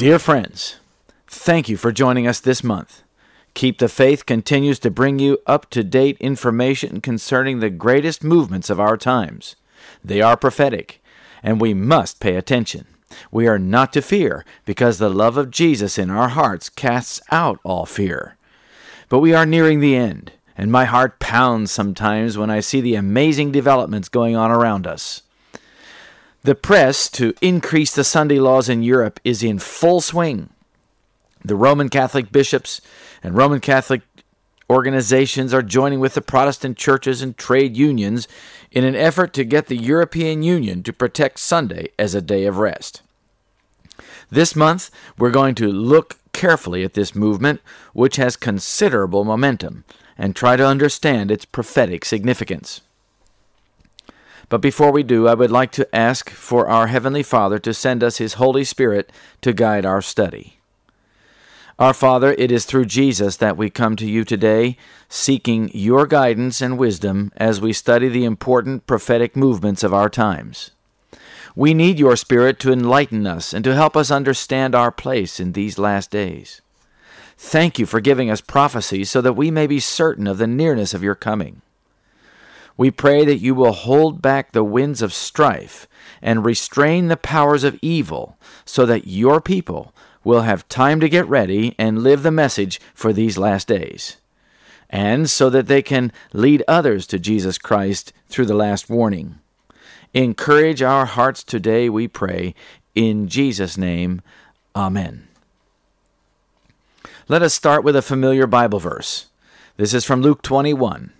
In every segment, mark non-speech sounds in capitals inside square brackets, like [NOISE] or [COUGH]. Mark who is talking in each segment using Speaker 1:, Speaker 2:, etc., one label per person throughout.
Speaker 1: Dear friends, thank you for joining us this month. Keep the Faith continues to bring you up to date information concerning the greatest movements of our times. They are prophetic, and we must pay attention. We are not to fear, because the love of Jesus in our hearts casts out all fear. But we are nearing the end, and my heart pounds sometimes when I see the amazing developments going on around us. The press to increase the Sunday laws in Europe is in full swing. The Roman Catholic bishops and Roman Catholic organizations are joining with the Protestant churches and trade unions in an effort to get the European Union to protect Sunday as a day of rest. This month, we're going to look carefully at this movement, which has considerable momentum, and try to understand its prophetic significance. But before we do, I would like to ask for our Heavenly Father to send us His Holy Spirit to guide our study. Our Father, it is through Jesus that we come to you today, seeking your guidance and wisdom as we study the important prophetic movements of our times. We need your Spirit to enlighten us and to help us understand our place in these last days. Thank you for giving us prophecy so that we may be certain of the nearness of your coming. We pray that you will hold back the winds of strife and restrain the powers of evil so that your people will have time to get ready and live the message for these last days, and so that they can lead others to Jesus Christ through the last warning. Encourage our hearts today, we pray, in Jesus' name. Amen. Let us start with a familiar Bible verse. This is from Luke 21.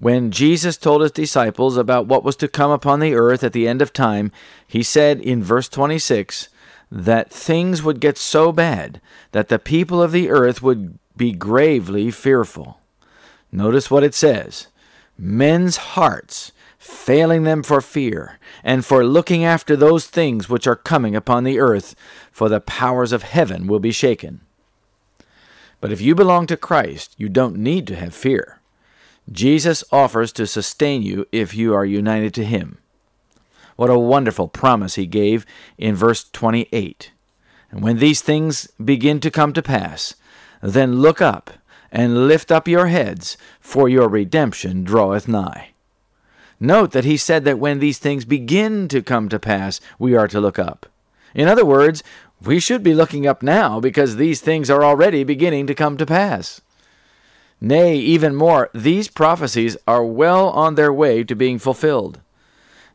Speaker 1: When Jesus told his disciples about what was to come upon the earth at the end of time, he said in verse 26 that things would get so bad that the people of the earth would be gravely fearful. Notice what it says men's hearts failing them for fear, and for looking after those things which are coming upon the earth, for the powers of heaven will be shaken. But if you belong to Christ, you don't need to have fear. Jesus offers to sustain you if you are united to Him. What a wonderful promise He gave in verse 28. And when these things begin to come to pass, then look up and lift up your heads, for your redemption draweth nigh. Note that he said that when these things begin to come to pass, we are to look up. In other words, we should be looking up now because these things are already beginning to come to pass. Nay, even more, these prophecies are well on their way to being fulfilled.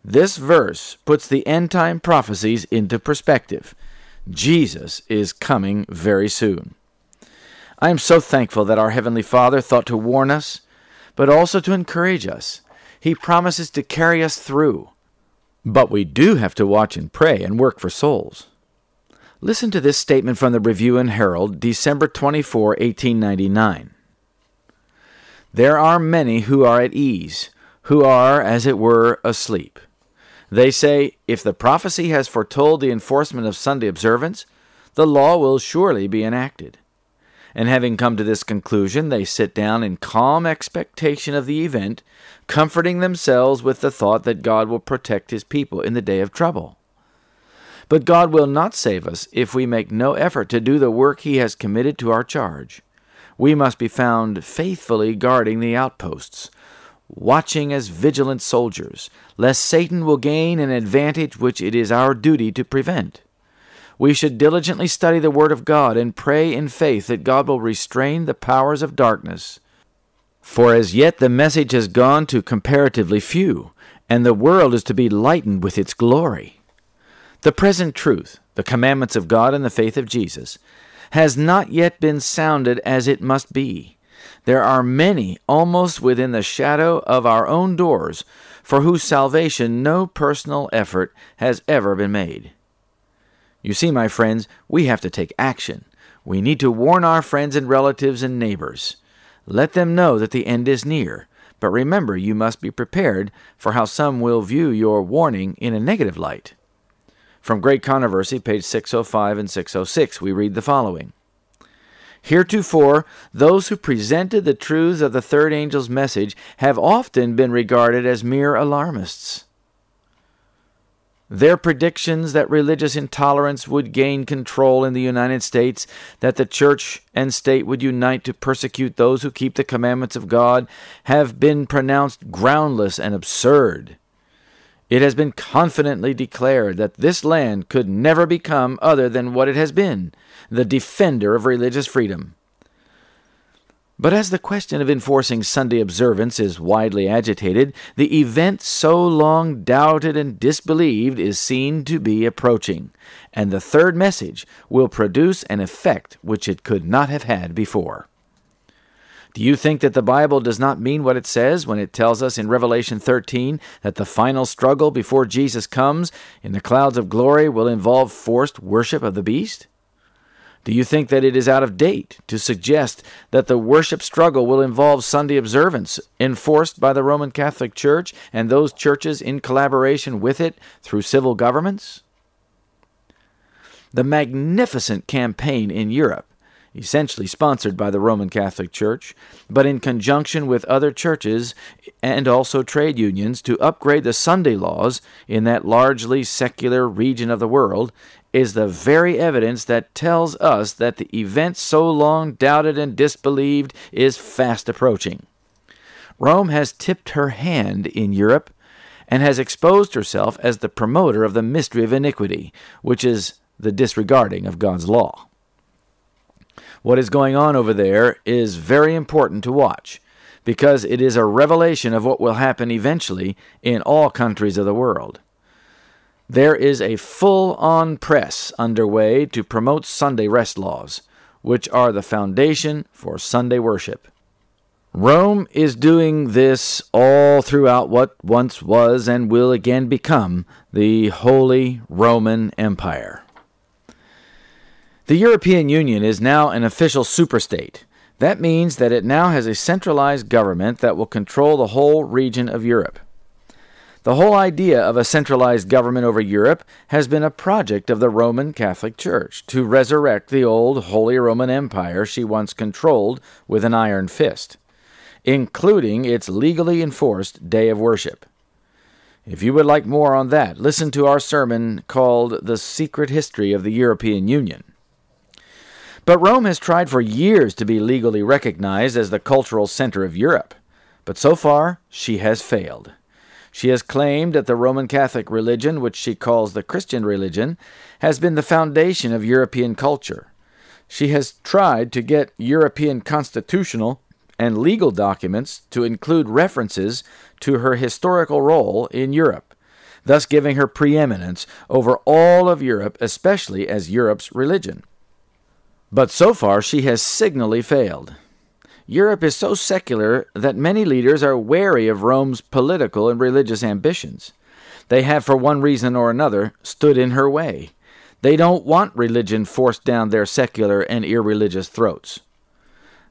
Speaker 1: This verse puts the end time prophecies into perspective. Jesus is coming very soon. I am so thankful that our Heavenly Father thought to warn us, but also to encourage us. He promises to carry us through. But we do have to watch and pray and work for souls. Listen to this statement from the Review and Herald, December 24, 1899. There are many who are at ease, who are, as it were, asleep. They say, if the prophecy has foretold the enforcement of Sunday observance, the law will surely be enacted. And having come to this conclusion, they sit down in calm expectation of the event, comforting themselves with the thought that God will protect his people in the day of trouble. But God will not save us if we make no effort to do the work he has committed to our charge we must be found faithfully guarding the outposts, watching as vigilant soldiers, lest Satan will gain an advantage which it is our duty to prevent. We should diligently study the Word of God and pray in faith that God will restrain the powers of darkness. For as yet the message has gone to comparatively few, and the world is to be lightened with its glory. The present truth, the commandments of God and the faith of Jesus, has not yet been sounded as it must be. There are many almost within the shadow of our own doors for whose salvation no personal effort has ever been made. You see, my friends, we have to take action. We need to warn our friends and relatives and neighbors. Let them know that the end is near. But remember, you must be prepared for how some will view your warning in a negative light. From Great Controversy, page 605 and 606, we read the following Heretofore, those who presented the truths of the third angel's message have often been regarded as mere alarmists. Their predictions that religious intolerance would gain control in the United States, that the church and state would unite to persecute those who keep the commandments of God, have been pronounced groundless and absurd. It has been confidently declared that this land could never become other than what it has been the defender of religious freedom. But as the question of enforcing Sunday observance is widely agitated, the event so long doubted and disbelieved is seen to be approaching, and the third message will produce an effect which it could not have had before. Do you think that the Bible does not mean what it says when it tells us in Revelation 13 that the final struggle before Jesus comes in the clouds of glory will involve forced worship of the beast? Do you think that it is out of date to suggest that the worship struggle will involve Sunday observance enforced by the Roman Catholic Church and those churches in collaboration with it through civil governments? The magnificent campaign in Europe, essentially sponsored by the Roman Catholic Church, but in conjunction with other churches and also trade unions to upgrade the Sunday laws in that largely secular region of the world, is the very evidence that tells us that the event so long doubted and disbelieved is fast approaching. Rome has tipped her hand in Europe and has exposed herself as the promoter of the mystery of iniquity, which is the disregarding of God's law. What is going on over there is very important to watch because it is a revelation of what will happen eventually in all countries of the world. There is a full on press underway to promote Sunday rest laws, which are the foundation for Sunday worship. Rome is doing this all throughout what once was and will again become the Holy Roman Empire. The European Union is now an official superstate. That means that it now has a centralized government that will control the whole region of Europe. The whole idea of a centralized government over Europe has been a project of the Roman Catholic Church to resurrect the old Holy Roman Empire she once controlled with an iron fist, including its legally enforced day of worship. If you would like more on that, listen to our sermon called The Secret History of the European Union. But Rome has tried for years to be legally recognized as the cultural center of Europe, but so far she has failed. She has claimed that the Roman Catholic religion, which she calls the Christian religion, has been the foundation of European culture. She has tried to get European constitutional and legal documents to include references to her historical role in Europe, thus giving her preeminence over all of Europe, especially as Europe's religion. But so far she has signally failed. Europe is so secular that many leaders are wary of Rome's political and religious ambitions. They have, for one reason or another, stood in her way. They don't want religion forced down their secular and irreligious throats.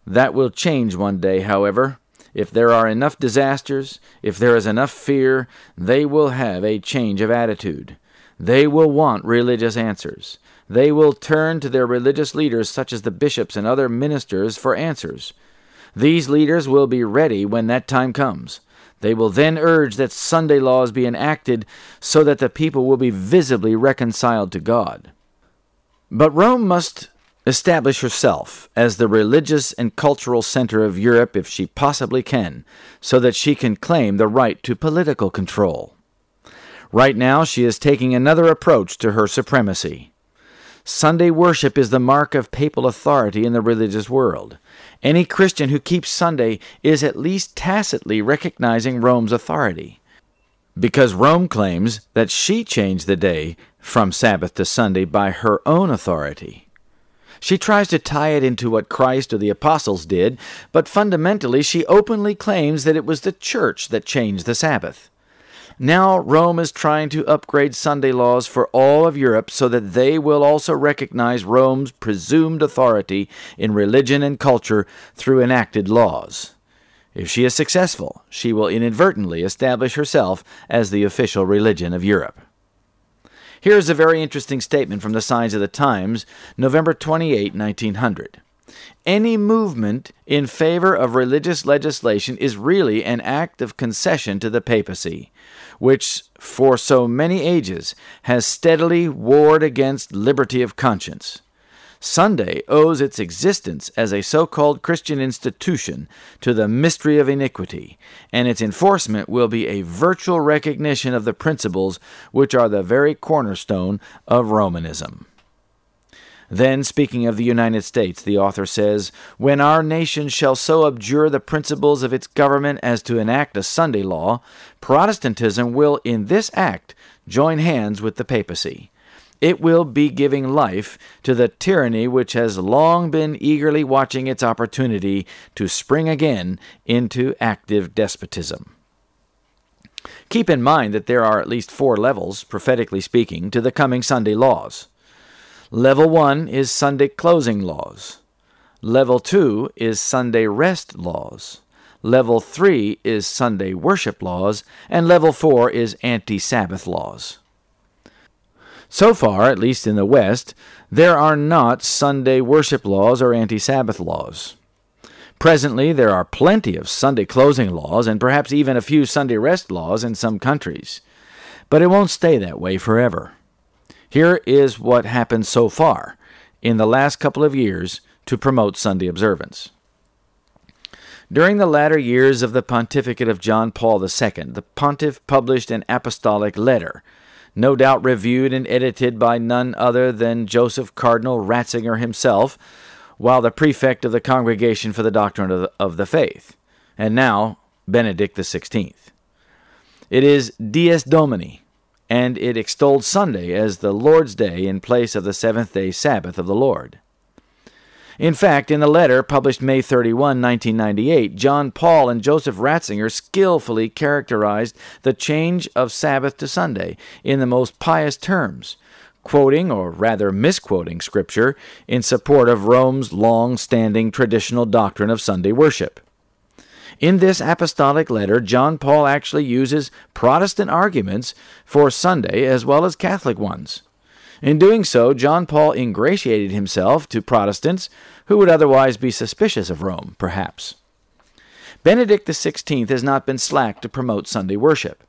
Speaker 1: That will change one day, however. If there are enough disasters, if there is enough fear, they will have a change of attitude. They will want religious answers. They will turn to their religious leaders, such as the bishops and other ministers, for answers. These leaders will be ready when that time comes. They will then urge that Sunday laws be enacted so that the people will be visibly reconciled to God. But Rome must establish herself as the religious and cultural center of Europe if she possibly can, so that she can claim the right to political control. Right now, she is taking another approach to her supremacy. Sunday worship is the mark of papal authority in the religious world. Any Christian who keeps Sunday is at least tacitly recognizing Rome's authority. Because Rome claims that she changed the day from Sabbath to Sunday by her own authority. She tries to tie it into what Christ or the apostles did, but fundamentally she openly claims that it was the church that changed the Sabbath. Now, Rome is trying to upgrade Sunday laws for all of Europe so that they will also recognize Rome's presumed authority in religion and culture through enacted laws. If she is successful, she will inadvertently establish herself as the official religion of Europe. Here is a very interesting statement from the Signs of the Times, November 28, 1900. Any movement in favor of religious legislation is really an act of concession to the papacy, which for so many ages has steadily warred against liberty of conscience. Sunday owes its existence as a so called Christian institution to the mystery of iniquity, and its enforcement will be a virtual recognition of the principles which are the very cornerstone of Romanism. Then, speaking of the United States, the author says, When our nation shall so abjure the principles of its government as to enact a Sunday law, Protestantism will in this act join hands with the papacy. It will be giving life to the tyranny which has long been eagerly watching its opportunity to spring again into active despotism. Keep in mind that there are at least four levels, prophetically speaking, to the coming Sunday laws. Level 1 is Sunday closing laws. Level 2 is Sunday rest laws. Level 3 is Sunday worship laws. And level 4 is anti Sabbath laws. So far, at least in the West, there are not Sunday worship laws or anti Sabbath laws. Presently, there are plenty of Sunday closing laws and perhaps even a few Sunday rest laws in some countries. But it won't stay that way forever. Here is what happened so far in the last couple of years to promote Sunday observance. During the latter years of the pontificate of John Paul II, the pontiff published an apostolic letter, no doubt reviewed and edited by none other than Joseph Cardinal Ratzinger himself, while the prefect of the Congregation for the Doctrine of the, of the Faith, and now Benedict XVI. It is Dies Domini, and it extolled Sunday as the Lord's Day in place of the seventh day Sabbath of the Lord. In fact, in the letter published May 31, 1998, John Paul and Joseph Ratzinger skillfully characterized the change of Sabbath to Sunday in the most pious terms, quoting, or rather misquoting, Scripture in support of Rome's long standing traditional doctrine of Sunday worship. In this apostolic letter, John Paul actually uses Protestant arguments for Sunday as well as Catholic ones. In doing so, John Paul ingratiated himself to Protestants who would otherwise be suspicious of Rome, perhaps. Benedict XVI has not been slack to promote Sunday worship.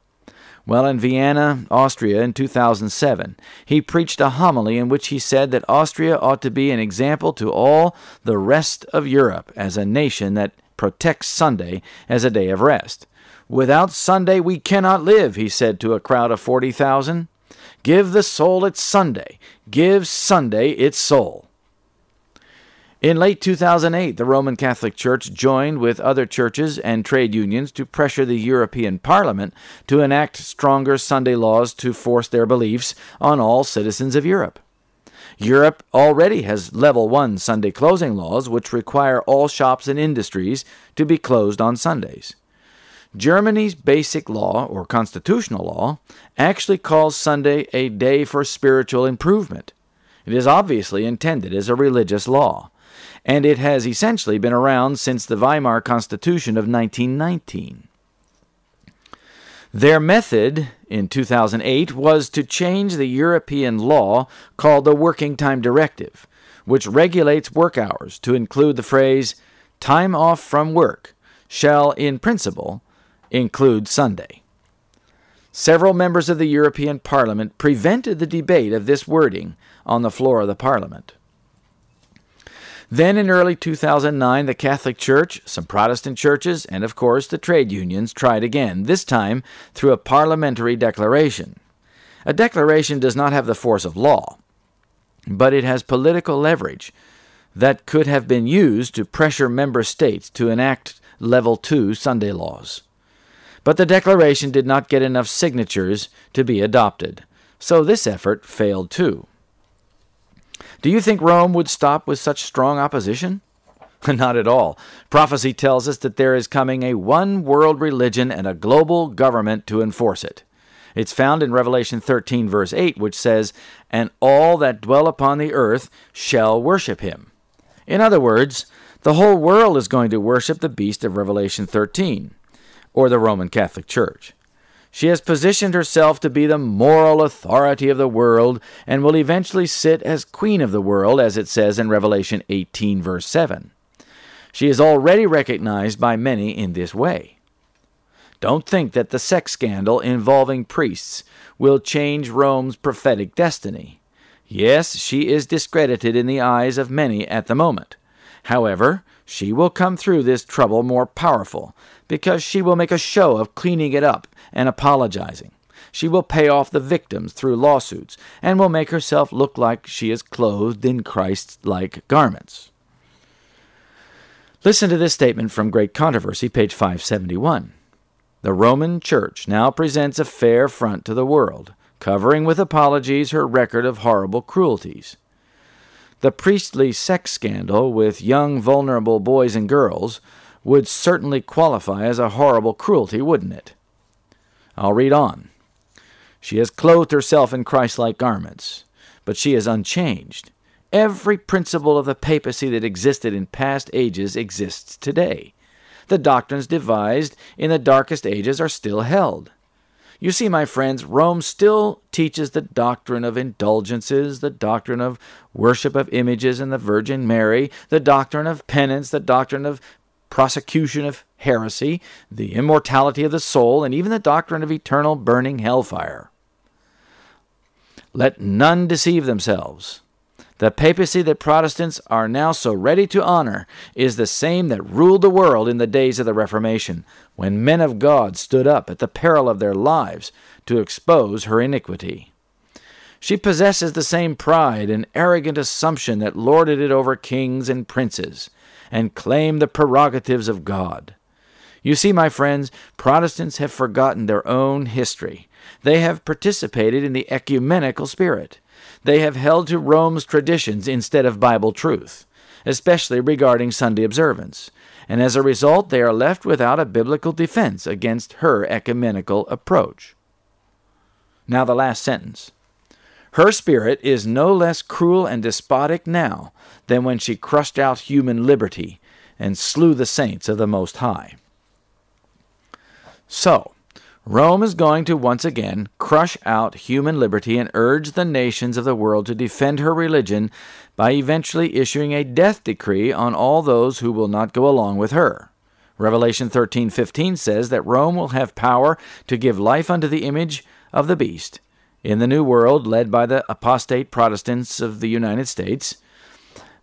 Speaker 1: Well, in Vienna, Austria, in 2007, he preached a homily in which he said that Austria ought to be an example to all the rest of Europe as a nation that protects Sunday as a day of rest. Without Sunday we cannot live, he said to a crowd of 40,000. Give the soul its Sunday. Give Sunday its soul. In late 2008, the Roman Catholic Church joined with other churches and trade unions to pressure the European Parliament to enact stronger Sunday laws to force their beliefs on all citizens of Europe. Europe already has level 1 Sunday closing laws which require all shops and industries to be closed on Sundays. Germany's basic law, or constitutional law, actually calls Sunday a day for spiritual improvement. It is obviously intended as a religious law, and it has essentially been around since the Weimar Constitution of 1919. Their method in 2008 was to change the European law called the Working Time Directive, which regulates work hours to include the phrase time off from work shall, in principle, include Sunday. Several members of the European Parliament prevented the debate of this wording on the floor of the Parliament. Then in early 2009, the Catholic Church, some Protestant churches, and of course the trade unions tried again, this time through a parliamentary declaration. A declaration does not have the force of law, but it has political leverage that could have been used to pressure member states to enact Level 2 Sunday laws. But the declaration did not get enough signatures to be adopted, so this effort failed too. Do you think Rome would stop with such strong opposition? [LAUGHS] Not at all. Prophecy tells us that there is coming a one world religion and a global government to enforce it. It's found in Revelation 13, verse 8, which says, And all that dwell upon the earth shall worship him. In other words, the whole world is going to worship the beast of Revelation 13, or the Roman Catholic Church. She has positioned herself to be the moral authority of the world and will eventually sit as queen of the world, as it says in Revelation 18, verse 7. She is already recognized by many in this way. Don't think that the sex scandal involving priests will change Rome's prophetic destiny. Yes, she is discredited in the eyes of many at the moment. However, she will come through this trouble more powerful, because she will make a show of cleaning it up and apologizing. She will pay off the victims through lawsuits, and will make herself look like she is clothed in Christ like garments. Listen to this statement from Great Controversy, page 571. The Roman Church now presents a fair front to the world, covering with apologies her record of horrible cruelties. The priestly sex scandal with young, vulnerable boys and girls would certainly qualify as a horrible cruelty, wouldn't it? I'll read on. She has clothed herself in Christ-like garments, but she is unchanged. Every principle of the papacy that existed in past ages exists today the doctrines devised in the darkest ages are still held. You see, my friends, Rome still teaches the doctrine of indulgences, the doctrine of worship of images and the Virgin Mary, the doctrine of penance, the doctrine of prosecution of heresy, the immortality of the soul, and even the doctrine of eternal burning hellfire. Let none deceive themselves. The papacy that Protestants are now so ready to honor is the same that ruled the world in the days of the Reformation, when men of God stood up at the peril of their lives to expose her iniquity. She possesses the same pride and arrogant assumption that lorded it over kings and princes, and claim the prerogatives of God. You see, my friends, Protestants have forgotten their own history. They have participated in the ecumenical spirit. They have held to Rome's traditions instead of Bible truth, especially regarding Sunday observance, and as a result they are left without a biblical defense against her ecumenical approach. Now, the last sentence. Her spirit is no less cruel and despotic now than when she crushed out human liberty and slew the saints of the Most High. So, Rome is going to once again crush out human liberty and urge the nations of the world to defend her religion by eventually issuing a death decree on all those who will not go along with her. Revelation 13:15 says that Rome will have power to give life unto the image of the beast. In the new world led by the apostate Protestants of the United States,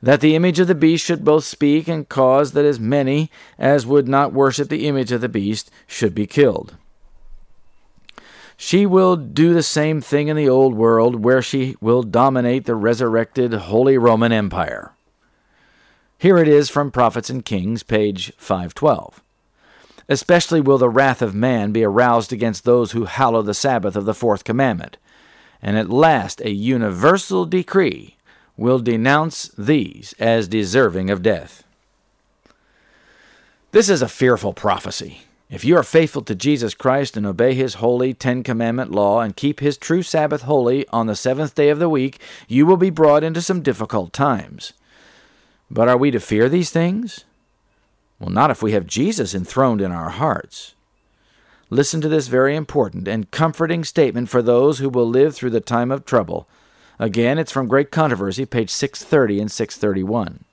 Speaker 1: that the image of the beast should both speak and cause that as many as would not worship the image of the beast should be killed. She will do the same thing in the old world, where she will dominate the resurrected Holy Roman Empire. Here it is from Prophets and Kings, page 512. Especially will the wrath of man be aroused against those who hallow the Sabbath of the fourth commandment, and at last a universal decree will denounce these as deserving of death. This is a fearful prophecy. If you are faithful to Jesus Christ and obey his holy Ten Commandment law and keep his true Sabbath holy on the seventh day of the week, you will be brought into some difficult times. But are we to fear these things? Well, not if we have Jesus enthroned in our hearts. Listen to this very important and comforting statement for those who will live through the time of trouble. Again, it's from Great Controversy, page 630 and 631.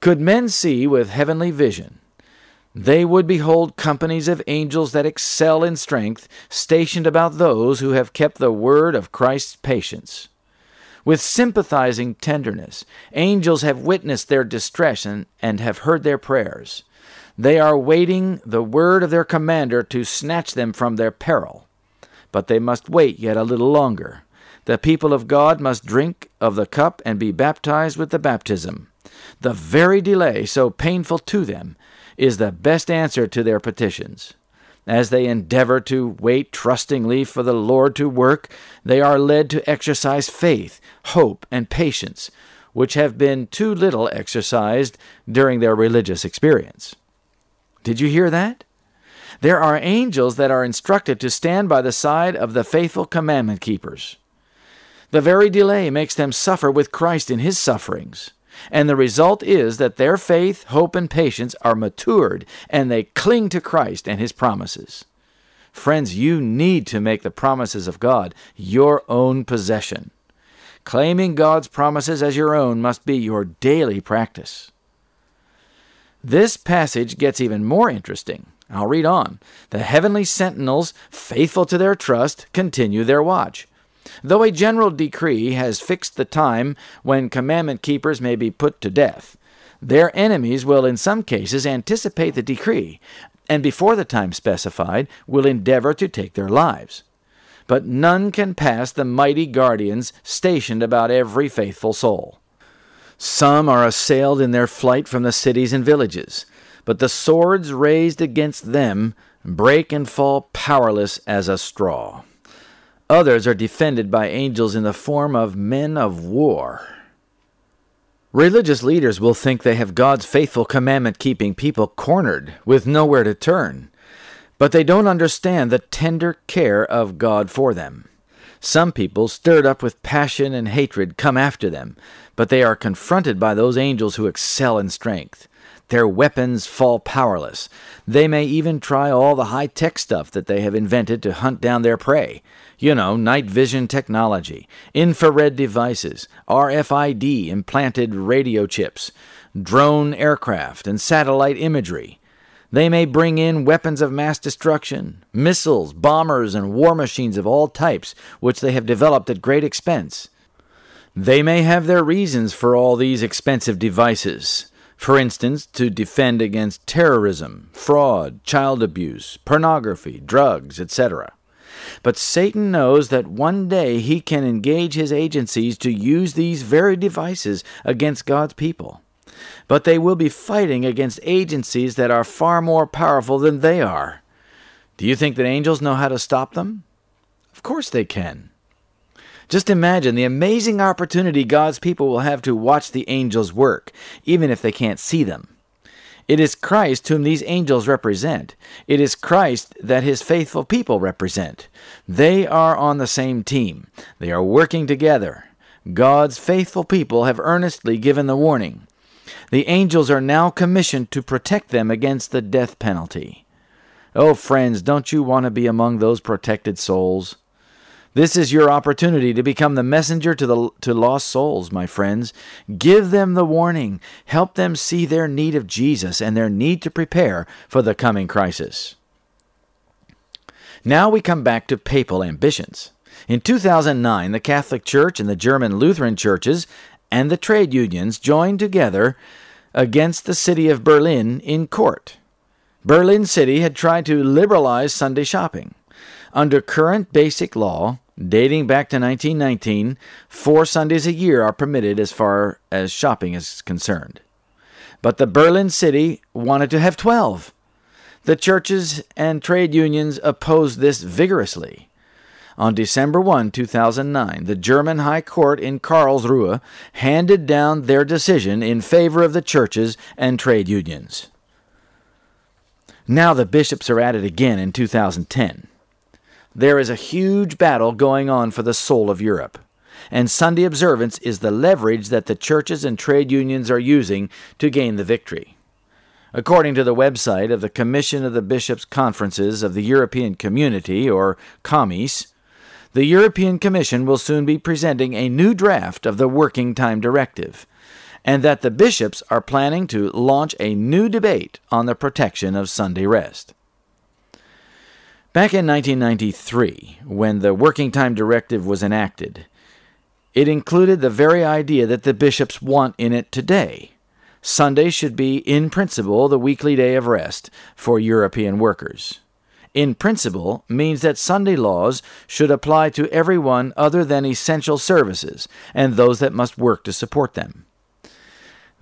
Speaker 1: Could men see with heavenly vision they would behold companies of angels that excel in strength, stationed about those who have kept the word of Christ's patience. With sympathizing tenderness, angels have witnessed their distress and, and have heard their prayers. They are waiting the word of their commander to snatch them from their peril. But they must wait yet a little longer. The people of God must drink of the cup and be baptized with the baptism. The very delay, so painful to them, is the best answer to their petitions. As they endeavor to wait trustingly for the Lord to work, they are led to exercise faith, hope, and patience, which have been too little exercised during their religious experience. Did you hear that? There are angels that are instructed to stand by the side of the faithful commandment keepers. The very delay makes them suffer with Christ in his sufferings. And the result is that their faith, hope, and patience are matured and they cling to Christ and his promises. Friends, you need to make the promises of God your own possession. Claiming God's promises as your own must be your daily practice. This passage gets even more interesting. I'll read on. The heavenly sentinels, faithful to their trust, continue their watch. Though a general decree has fixed the time when commandment keepers may be put to death, their enemies will in some cases anticipate the decree, and before the time specified will endeavor to take their lives. But none can pass the mighty guardians stationed about every faithful soul. Some are assailed in their flight from the cities and villages, but the swords raised against them break and fall powerless as a straw. Others are defended by angels in the form of men of war. Religious leaders will think they have God's faithful commandment keeping people cornered with nowhere to turn, but they don't understand the tender care of God for them. Some people, stirred up with passion and hatred, come after them, but they are confronted by those angels who excel in strength. Their weapons fall powerless. They may even try all the high tech stuff that they have invented to hunt down their prey. You know, night vision technology, infrared devices, RFID implanted radio chips, drone aircraft, and satellite imagery. They may bring in weapons of mass destruction, missiles, bombers, and war machines of all types, which they have developed at great expense. They may have their reasons for all these expensive devices. For instance, to defend against terrorism, fraud, child abuse, pornography, drugs, etc. But Satan knows that one day he can engage his agencies to use these very devices against God's people. But they will be fighting against agencies that are far more powerful than they are. Do you think that angels know how to stop them? Of course they can. Just imagine the amazing opportunity God's people will have to watch the angels work, even if they can't see them. It is Christ whom these angels represent. It is Christ that his faithful people represent. They are on the same team. They are working together. God's faithful people have earnestly given the warning. The angels are now commissioned to protect them against the death penalty. Oh, friends, don't you want to be among those protected souls? This is your opportunity to become the messenger to the to lost souls, my friends. Give them the warning. Help them see their need of Jesus and their need to prepare for the coming crisis. Now we come back to papal ambitions. In 2009, the Catholic Church and the German Lutheran churches and the trade unions joined together against the city of Berlin in court. Berlin City had tried to liberalize Sunday shopping. Under current basic law, dating back to 1919, four Sundays a year are permitted as far as shopping is concerned. But the Berlin city wanted to have 12. The churches and trade unions opposed this vigorously. On December 1, 2009, the German High Court in Karlsruhe handed down their decision in favor of the churches and trade unions. Now the bishops are at it again in 2010. There is a huge battle going on for the soul of Europe. And Sunday observance is the leverage that the churches and trade unions are using to gain the victory. According to the website of the Commission of the Bishops' Conferences of the European Community, or COMECE, the European Commission will soon be presenting a new draft of the Working Time Directive, and that the bishops are planning to launch a new debate on the protection of Sunday rest. Back in 1993, when the Working Time Directive was enacted, it included the very idea that the bishops want in it today. Sunday should be, in principle, the weekly day of rest for European workers. In principle means that Sunday laws should apply to everyone other than essential services and those that must work to support them.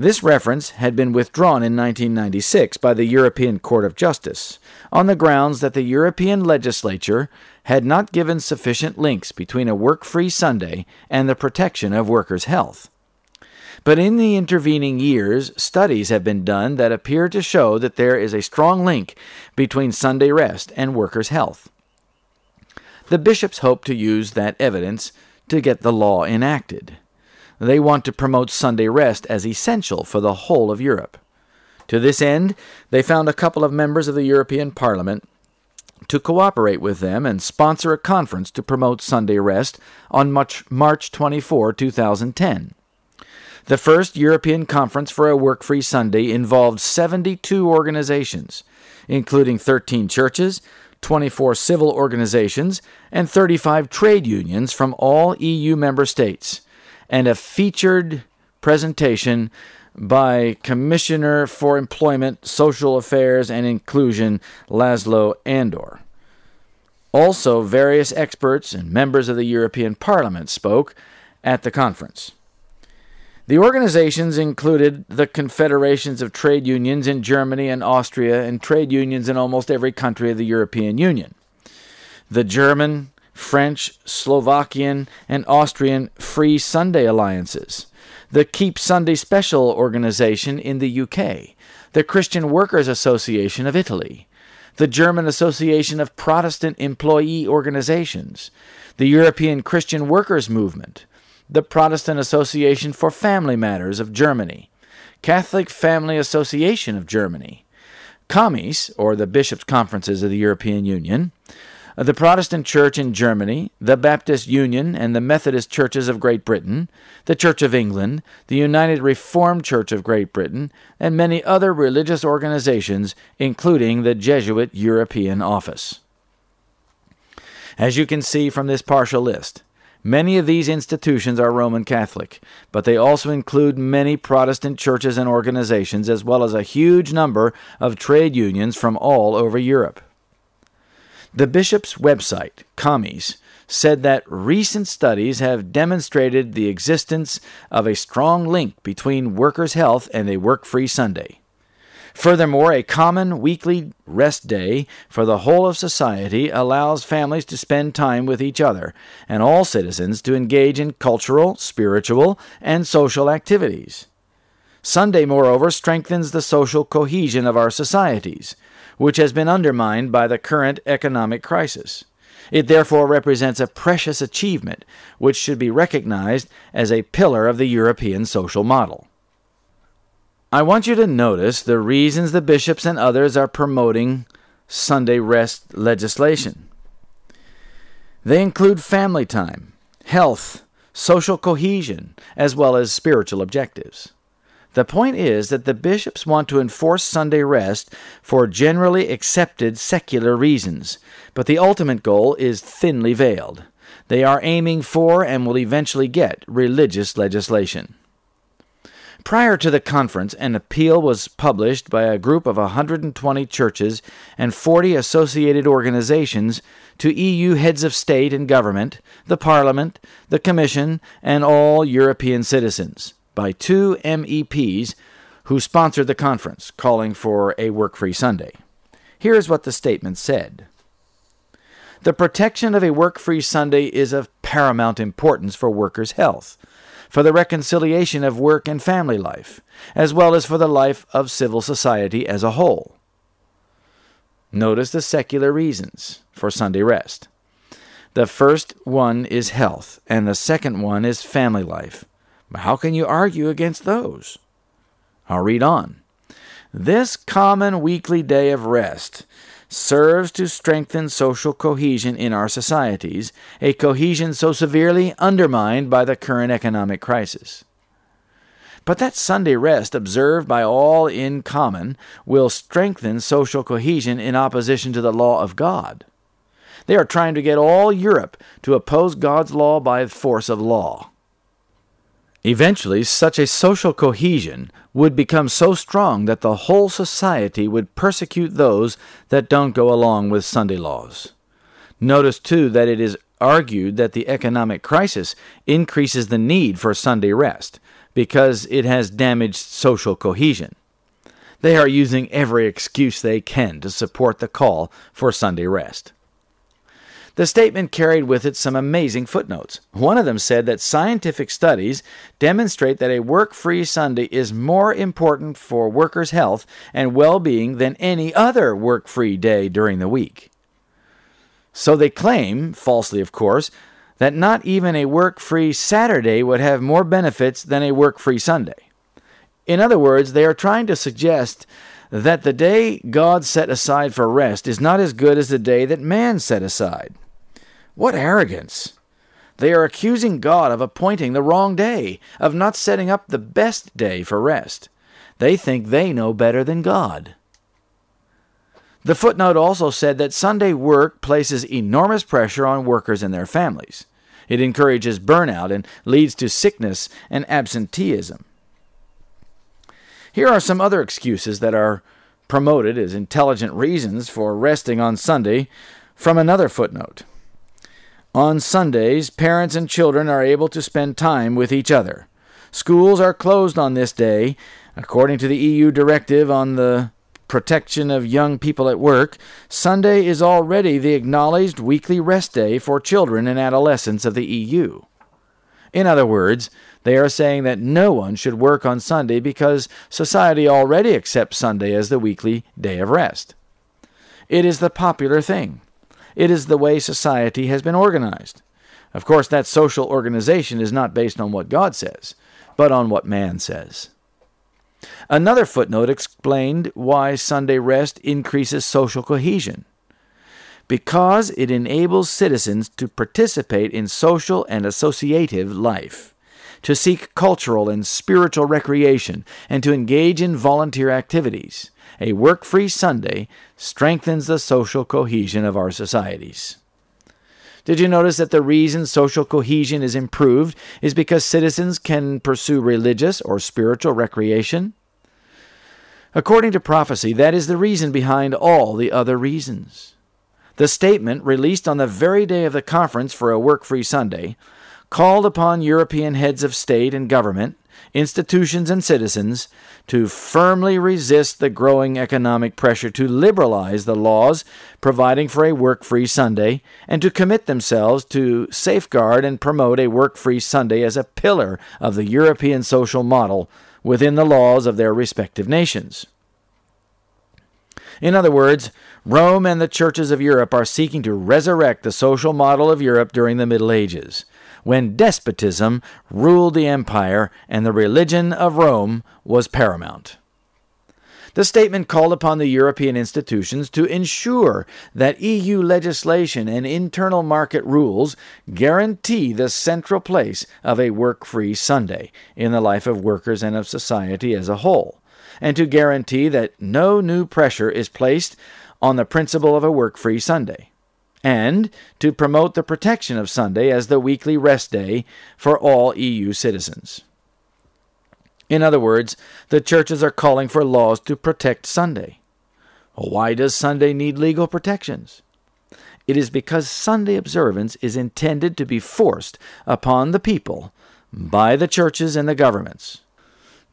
Speaker 1: This reference had been withdrawn in 1996 by the European Court of Justice on the grounds that the European legislature had not given sufficient links between a work free Sunday and the protection of workers' health. But in the intervening years, studies have been done that appear to show that there is a strong link between Sunday rest and workers' health. The bishops hope to use that evidence to get the law enacted. They want to promote Sunday rest as essential for the whole of Europe. To this end, they found a couple of members of the European Parliament to cooperate with them and sponsor a conference to promote Sunday rest on March 24, 2010. The first European Conference for a Work Free Sunday involved 72 organizations, including 13 churches, 24 civil organizations, and 35 trade unions from all EU member states, and a featured presentation by Commissioner for Employment, Social Affairs, and Inclusion, Laszlo Andor. Also, various experts and members of the European Parliament spoke at the conference. The organizations included the confederations of trade unions in Germany and Austria and trade unions in almost every country of the European Union. The German, French, Slovakian, and Austrian Free Sunday Alliances, the Keep Sunday Special organization in the UK, the Christian Workers Association of Italy, the German Association of Protestant Employee Organizations, the European Christian Workers Movement, the Protestant Association for Family Matters of Germany, Catholic Family Association of Germany, COMECE, or the Bishops' Conferences of the European Union, Uh, the Protestant Church in Germany, the Baptist Union and the Methodist Churches of Great Britain, the Church of England, the United Reformed Church of Great Britain, and many other religious organizations, including the Jesuit European Office. As you can see from this partial list, Many of these institutions are Roman Catholic, but they also include many Protestant churches and organizations, as well as a huge number of trade unions from all over Europe. The bishop's website, COMECE, said that recent studies have demonstrated the existence of a strong link between workers' health and a work free Sunday. Furthermore, a common weekly rest day for the whole of society allows families to spend time with each other and all citizens to engage in cultural, spiritual, and social activities. Sunday, moreover, strengthens the social cohesion of our societies, which has been undermined by the current economic crisis. It therefore represents a precious achievement which should be recognized as a pillar of the European social model. I want you to notice the reasons the bishops and others are promoting Sunday rest legislation. They include family time, health, social cohesion, as well as spiritual objectives. The point is that the bishops want to enforce Sunday rest for generally accepted secular reasons, but the ultimate goal is thinly veiled. They are aiming for and will eventually get religious legislation. Prior to the conference, an appeal was published by a group of 120 churches and 40 associated organizations to EU heads of state and government, the Parliament, the Commission, and all European citizens by two MEPs who sponsored the conference, calling for a work free Sunday. Here's what the statement said. The protection of a work free Sunday is of paramount importance for workers' health for the reconciliation of work and family life, as well as for the life of civil society as a whole. Notice the secular reasons for Sunday rest. The first one is health, and the second one is family life. How can you argue against those? I'll read on. This common weekly day of rest serves to strengthen social cohesion in our societies, a cohesion so severely undermined by the current economic crisis. But that Sunday rest observed by all in common will strengthen social cohesion in opposition to the law of God. They are trying to get all Europe to oppose God's law by force of law. Eventually, such a social cohesion would become so strong that the whole society would persecute those that don't go along with Sunday laws. Notice, too, that it is argued that the economic crisis increases the need for Sunday rest because it has damaged social cohesion. They are using every excuse they can to support the call for Sunday rest. The statement carried with it some amazing footnotes. One of them said that scientific studies demonstrate that a work free Sunday is more important for workers' health and well being than any other work free day during the week. So they claim, falsely of course, that not even a work free Saturday would have more benefits than a work free Sunday. In other words, they are trying to suggest that the day God set aside for rest is not as good as the day that man set aside. What arrogance! They are accusing God of appointing the wrong day, of not setting up the best day for rest. They think they know better than God. The footnote also said that Sunday work places enormous pressure on workers and their families. It encourages burnout and leads to sickness and absenteeism. Here are some other excuses that are promoted as intelligent reasons for resting on Sunday from another footnote. On Sundays, parents and children are able to spend time with each other. Schools are closed on this day. According to the EU directive on the protection of young people at work, Sunday is already the acknowledged weekly rest day for children and adolescents of the EU. In other words, they are saying that no one should work on Sunday because society already accepts Sunday as the weekly day of rest. It is the popular thing. It is the way society has been organized. Of course, that social organization is not based on what God says, but on what man says. Another footnote explained why Sunday rest increases social cohesion. Because it enables citizens to participate in social and associative life, to seek cultural and spiritual recreation, and to engage in volunteer activities a work free Sunday strengthens the social cohesion of our societies. Did you notice that the reason social cohesion is improved is because citizens can pursue religious or spiritual recreation? According to prophecy, that is the reason behind all the other reasons. The statement, released on the very day of the conference for a work free Sunday, called upon European heads of state and government institutions, and citizens to firmly resist the growing economic pressure to liberalize the laws providing for a work free Sunday and to commit themselves to safeguard and promote a work free Sunday as a pillar of the European social model within the laws of their respective nations. In other words, Rome and the churches of Europe are seeking to resurrect the social model of Europe during the Middle Ages when despotism ruled the empire and the religion of Rome was paramount. The statement called upon the European institutions to ensure that EU legislation and internal market rules guarantee the central place of a work free Sunday in the life of workers and of society as a whole, and to guarantee that no new pressure is placed on the principle of a work free Sunday and to promote the protection of Sunday as the weekly rest day for all EU citizens. In other words, the churches are calling for laws to protect Sunday. Why does Sunday need legal protections? It is because Sunday observance is intended to be forced upon the people by the churches and the governments.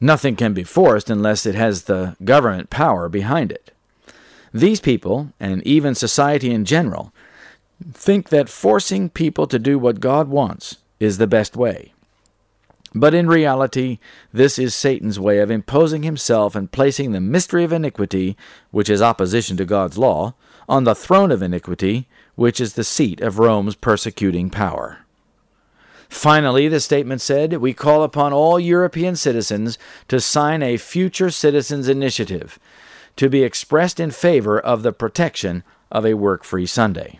Speaker 1: Nothing can be forced unless it has the government power behind it. These people, and even society in general, think that forcing people to do what God wants is the best way. But in reality, this is Satan's way of imposing himself and placing the mystery of iniquity, which is opposition to God's law, on the throne of iniquity, which is the seat of Rome's persecuting power. Finally, the statement said, We call upon all European citizens to sign a future citizens initiative to be expressed in favor of the protection of a work free Sunday.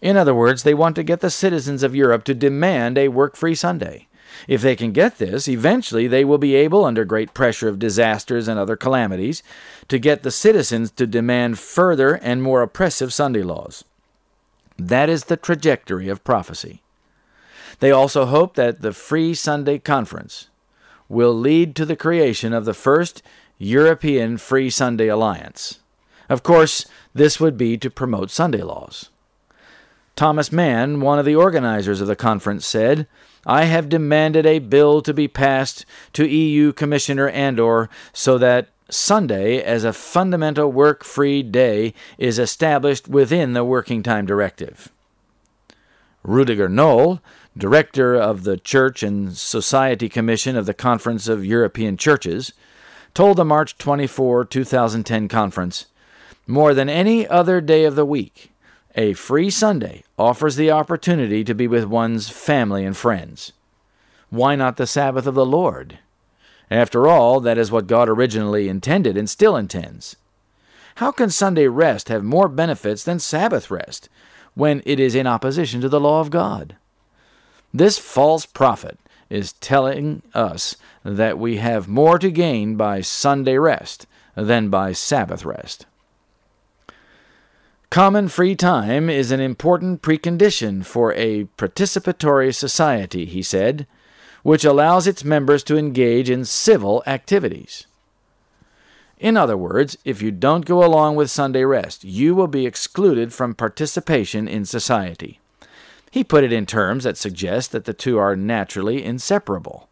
Speaker 1: In other words, they want to get the citizens of Europe to demand a work free Sunday. If they can get this, eventually they will be able, under great pressure of disasters and other calamities, to get the citizens to demand further and more oppressive Sunday laws. That is the trajectory of prophecy. They also hope that the Free Sunday Conference will lead to the creation of the first European Free Sunday Alliance. Of course, this would be to promote Sunday laws. Thomas Mann, one of the organizers of the conference, said, I have demanded a bill to be passed to EU Commissioner Andor so that Sunday as a fundamental work free day is established within the Working Time Directive. Rudiger Noll, director of the Church and Society Commission of the Conference of European Churches, told the March 24, 2010 conference More than any other day of the week, a free Sunday offers the opportunity to be with one's family and friends. Why not the Sabbath of the Lord? After all, that is what God originally intended and still intends. How can Sunday rest have more benefits than Sabbath rest when it is in opposition to the law of God? This false prophet is telling us that we have more to gain by Sunday rest than by Sabbath rest. Common free time is an important precondition for a participatory society, he said, which allows its members to engage in civil activities. In other words, if you don't go along with Sunday rest, you will be excluded from participation in society. He put it in terms that suggest that the two are naturally inseparable.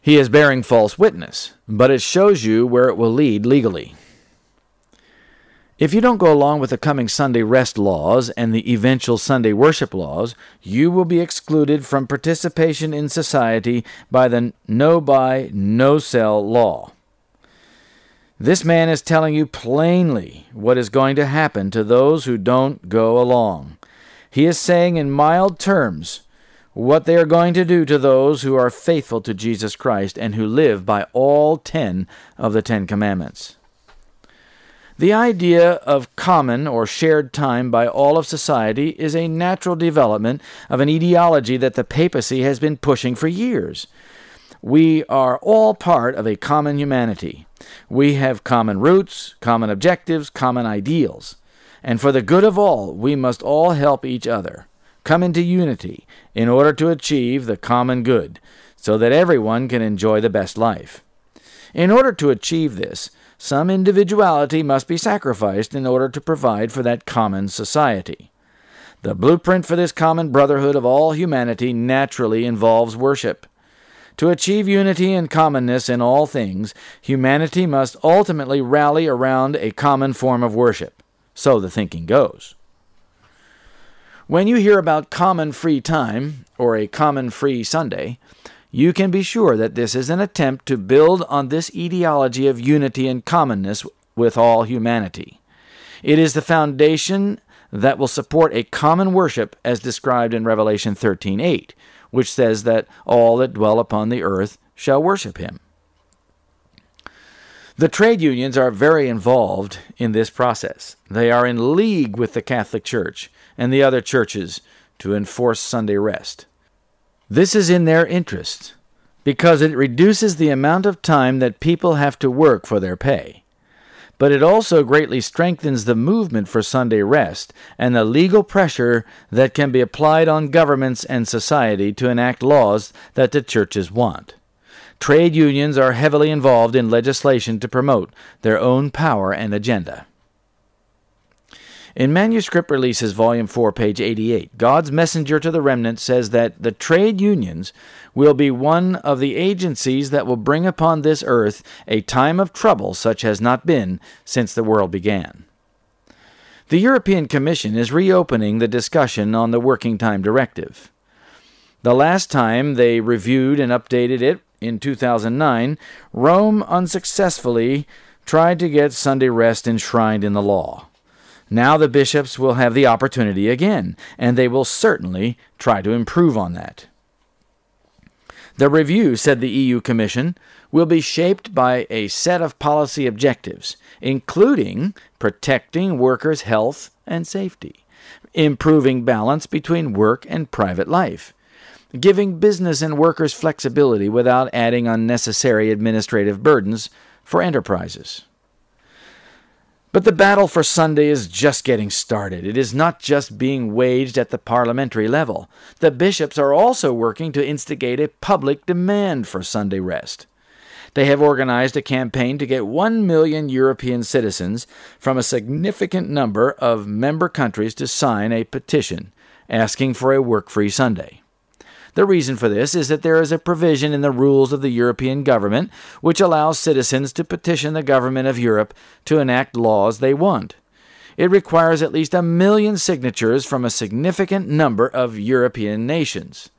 Speaker 1: He is bearing false witness, but it shows you where it will lead legally. If you don't go along with the coming Sunday rest laws and the eventual Sunday worship laws, you will be excluded from participation in society by the no buy, no sell law. This man is telling you plainly what is going to happen to those who don't go along. He is saying in mild terms what they are going to do to those who are faithful to Jesus Christ and who live by all ten of the Ten Commandments. The idea of common or shared time by all of society is a natural development of an ideology that the papacy has been pushing for years. We are all part of a common humanity. We have common roots, common objectives, common ideals. And for the good of all, we must all help each other, come into unity in order to achieve the common good, so that everyone can enjoy the best life. In order to achieve this, some individuality must be sacrificed in order to provide for that common society. The blueprint for this common brotherhood of all humanity naturally involves worship. To achieve unity and commonness in all things, humanity must ultimately rally around a common form of worship. So the thinking goes. When you hear about common free time, or a common free Sunday, you can be sure that this is an attempt to build on this ideology of unity and commonness with all humanity. It is the foundation that will support a common worship as described in Revelation 13:8, which says that all that dwell upon the earth shall worship him. The trade unions are very involved in this process. They are in league with the Catholic Church and the other churches to enforce Sunday rest. This is in their interest because it reduces the amount of time that people have to work for their pay. But it also greatly strengthens the movement for Sunday rest and the legal pressure that can be applied on governments and society to enact laws that the churches want. Trade unions are heavily involved in legislation to promote their own power and agenda. In Manuscript Releases, Volume 4, page 88, God's messenger to the remnant says that the trade unions will be one of the agencies that will bring upon this earth a time of trouble such has not been since the world began. The European Commission is reopening the discussion on the Working Time Directive. The last time they reviewed and updated it, in 2009, Rome unsuccessfully tried to get Sunday rest enshrined in the law. Now the bishops will have the opportunity again, and they will certainly try to improve on that. The review, said the EU Commission, will be shaped by a set of policy objectives, including protecting workers' health and safety, improving balance between work and private life, giving business and workers flexibility without adding unnecessary administrative burdens for enterprises. But the battle for Sunday is just getting started. It is not just being waged at the parliamentary level. The bishops are also working to instigate a public demand for Sunday rest. They have organized a campaign to get 1 million European citizens from a significant number of member countries to sign a petition asking for a work free Sunday. The reason for this is that there is a provision in the rules of the European government which allows citizens to petition the government of Europe to enact laws they want. it requires at least a million signatures from a significant number of European nations.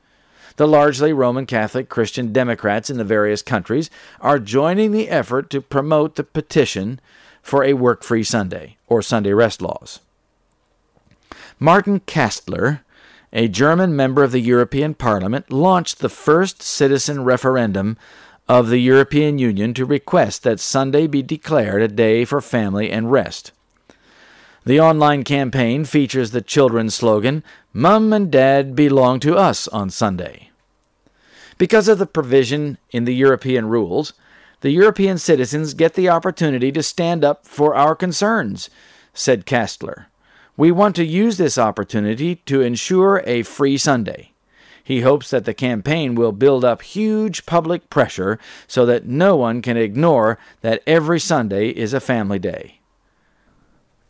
Speaker 1: The largely Roman Catholic Christian Democrats in the various countries are joining the effort to promote the petition for a work free Sunday, or Sunday rest laws. Martin Kastler, a German member of the European Parliament, launched the first citizen referendum of the European Union to request that Sunday be declared a day for family and rest. The online campaign features the children's slogan, Mum and Dad belong to us on Sunday. Because of the provision in the European rules, the European citizens get the opportunity to stand up for our concerns, said Kastler. We want to use this opportunity to ensure a free Sunday. He hopes that the campaign will build up huge public pressure so that no one can ignore that every Sunday is a family day.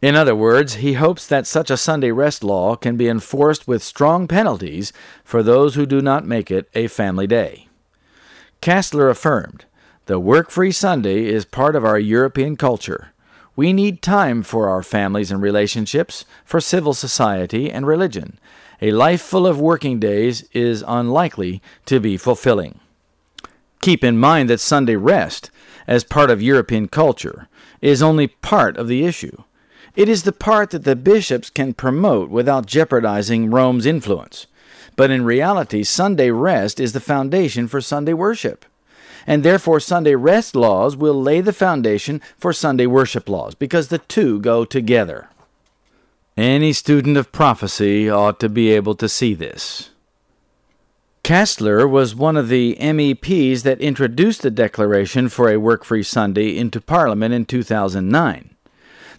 Speaker 1: In other words, he hopes that such a Sunday rest law can be enforced with strong penalties for those who do not make it a family day. Kastler affirmed, The work free Sunday is part of our European culture. We need time for our families and relationships, for civil society and religion. A life full of working days is unlikely to be fulfilling. Keep in mind that Sunday rest, as part of European culture, is only part of the issue. It is the part that the bishops can promote without jeopardizing Rome's influence. But in reality, Sunday rest is the foundation for Sunday worship and therefore Sunday rest laws will lay the foundation for Sunday worship laws, because the two go together. Any student of prophecy ought to be able to see this. Kastler was one of the MEPs that introduced the declaration for a work free Sunday into Parliament in 2009.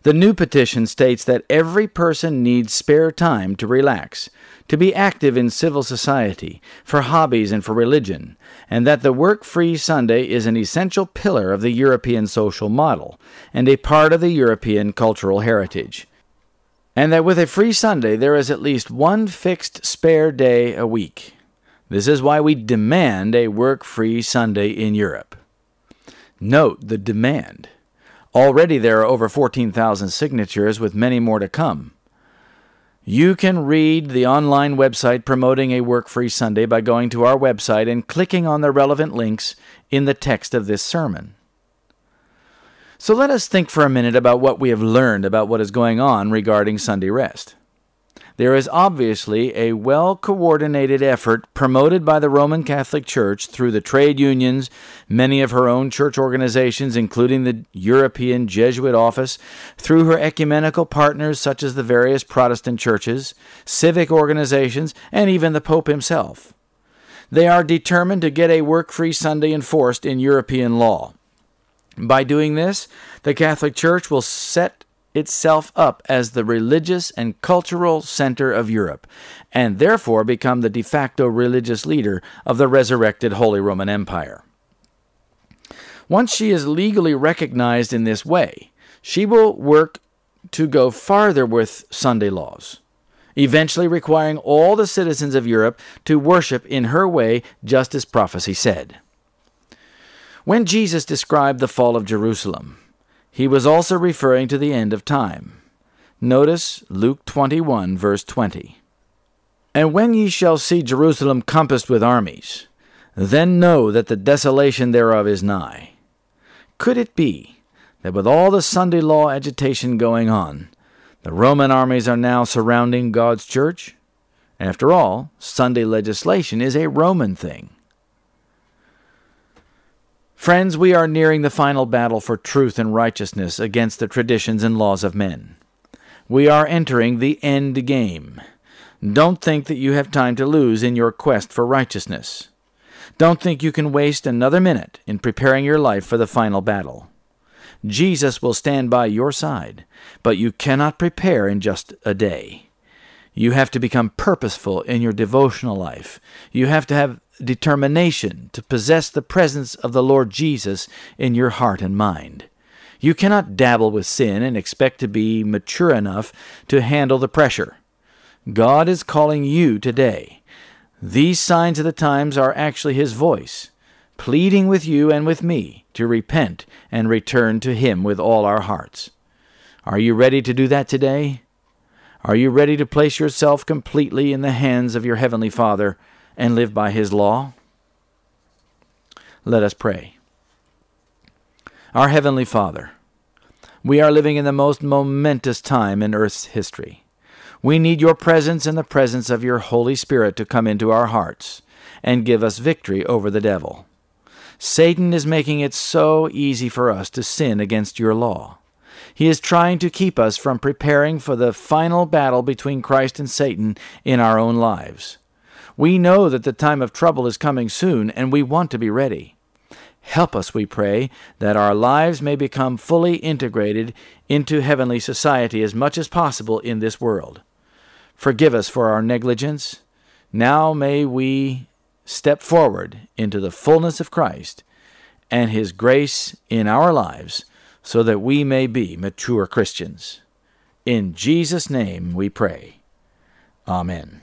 Speaker 1: The new petition states that every person needs spare time to relax, to be active in civil society, for hobbies, and for religion, and that the work free Sunday is an essential pillar of the European social model and a part of the European cultural heritage. And that with a free Sunday there is at least one fixed spare day a week. This is why we demand a work free Sunday in Europe. Note the demand. Already there are over 14,000 signatures, with many more to come. You can read the online website promoting a work free Sunday by going to our website and clicking on the relevant links in the text of this sermon. So let us think for a minute about what we have learned about what is going on regarding Sunday rest. There is obviously a well coordinated effort promoted by the Roman Catholic Church through the trade unions, many of her own church organizations, including the European Jesuit Office, through her ecumenical partners such as the various Protestant churches, civic organizations, and even the Pope himself. They are determined to get a work free Sunday enforced in European law. By doing this, the Catholic Church will set itself up as the religious and cultural center of Europe, and therefore become the de facto religious leader of the resurrected Holy Roman Empire. Once she is legally recognized in this way, she will work to go farther with Sunday laws, eventually requiring all the citizens of Europe to worship in her way, just as prophecy said. When Jesus described the fall of Jerusalem, he was also referring to the end of time. Notice Luke 21, verse 20. And when ye shall see Jerusalem compassed with armies, then know that the desolation thereof is nigh. Could it be that with all the Sunday law agitation going on, the Roman armies are now surrounding God's church? After all, Sunday legislation is a Roman thing. Friends, we are nearing the final battle for truth and righteousness against the traditions and laws of men. We are entering the end game. Don't think that you have time to lose in your quest for righteousness. Don't think you can waste another minute in preparing your life for the final battle. Jesus will stand by your side, but you cannot prepare in just a day. You have to become purposeful in your devotional life. You have to have determination to possess the presence of the Lord Jesus in your heart and mind. You cannot dabble with sin and expect to be mature enough to handle the pressure. God is calling you today. These signs of the times are actually His voice, pleading with you and with me to repent and return to Him with all our hearts. Are you ready to do that today? Are you ready to place yourself completely in the hands of your Heavenly Father and live by His law? Let us pray. Our Heavenly Father, we are living in the most momentous time in earth's history. We need your presence and the presence of your Holy Spirit to come into our hearts and give us victory over the devil. Satan is making it so easy for us to sin against your law. He is trying to keep us from preparing for the final battle between Christ and Satan in our own lives. We know that the time of trouble is coming soon, and we want to be ready. Help us, we pray, that our lives may become fully integrated into heavenly society as much as possible in this world. Forgive us for our negligence. Now may we step forward into the fullness of Christ and His grace in our lives so that we may be mature Christians. In Jesus' name we pray. Amen.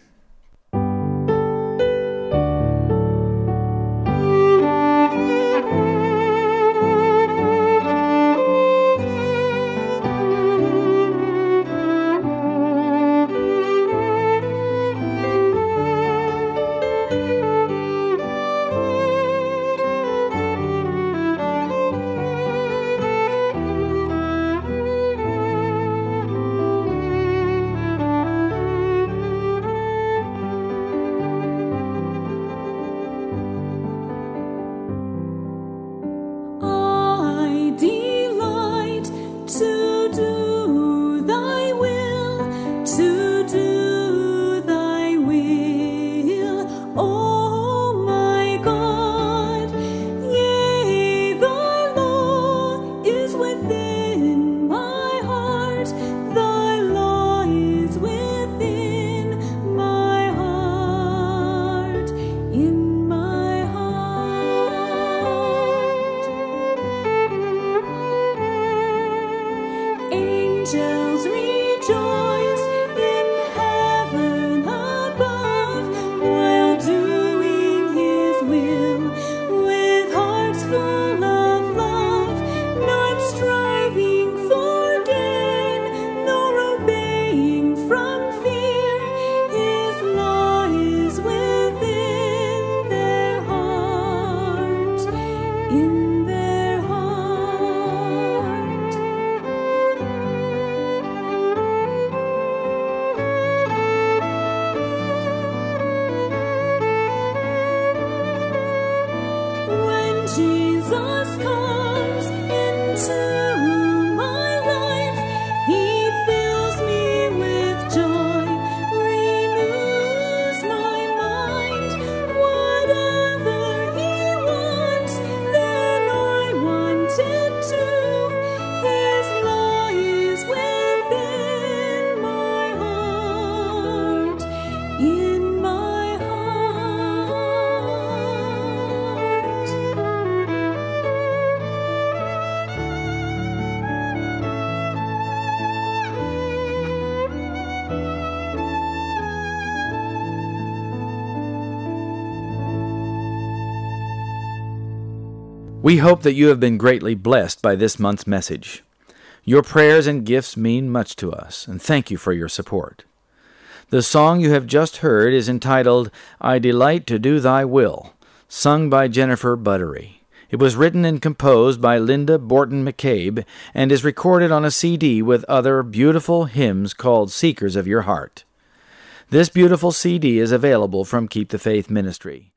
Speaker 1: We hope that you have been greatly blessed by this month's message. Your prayers and gifts mean much to us, and thank you for your support. The song you have just heard is entitled, I Delight to Do Thy Will, sung by Jennifer Buttery. It was written and composed by Linda Borton McCabe and is recorded on a CD with other beautiful hymns called Seekers of Your Heart. This beautiful CD is available from Keep the Faith Ministry.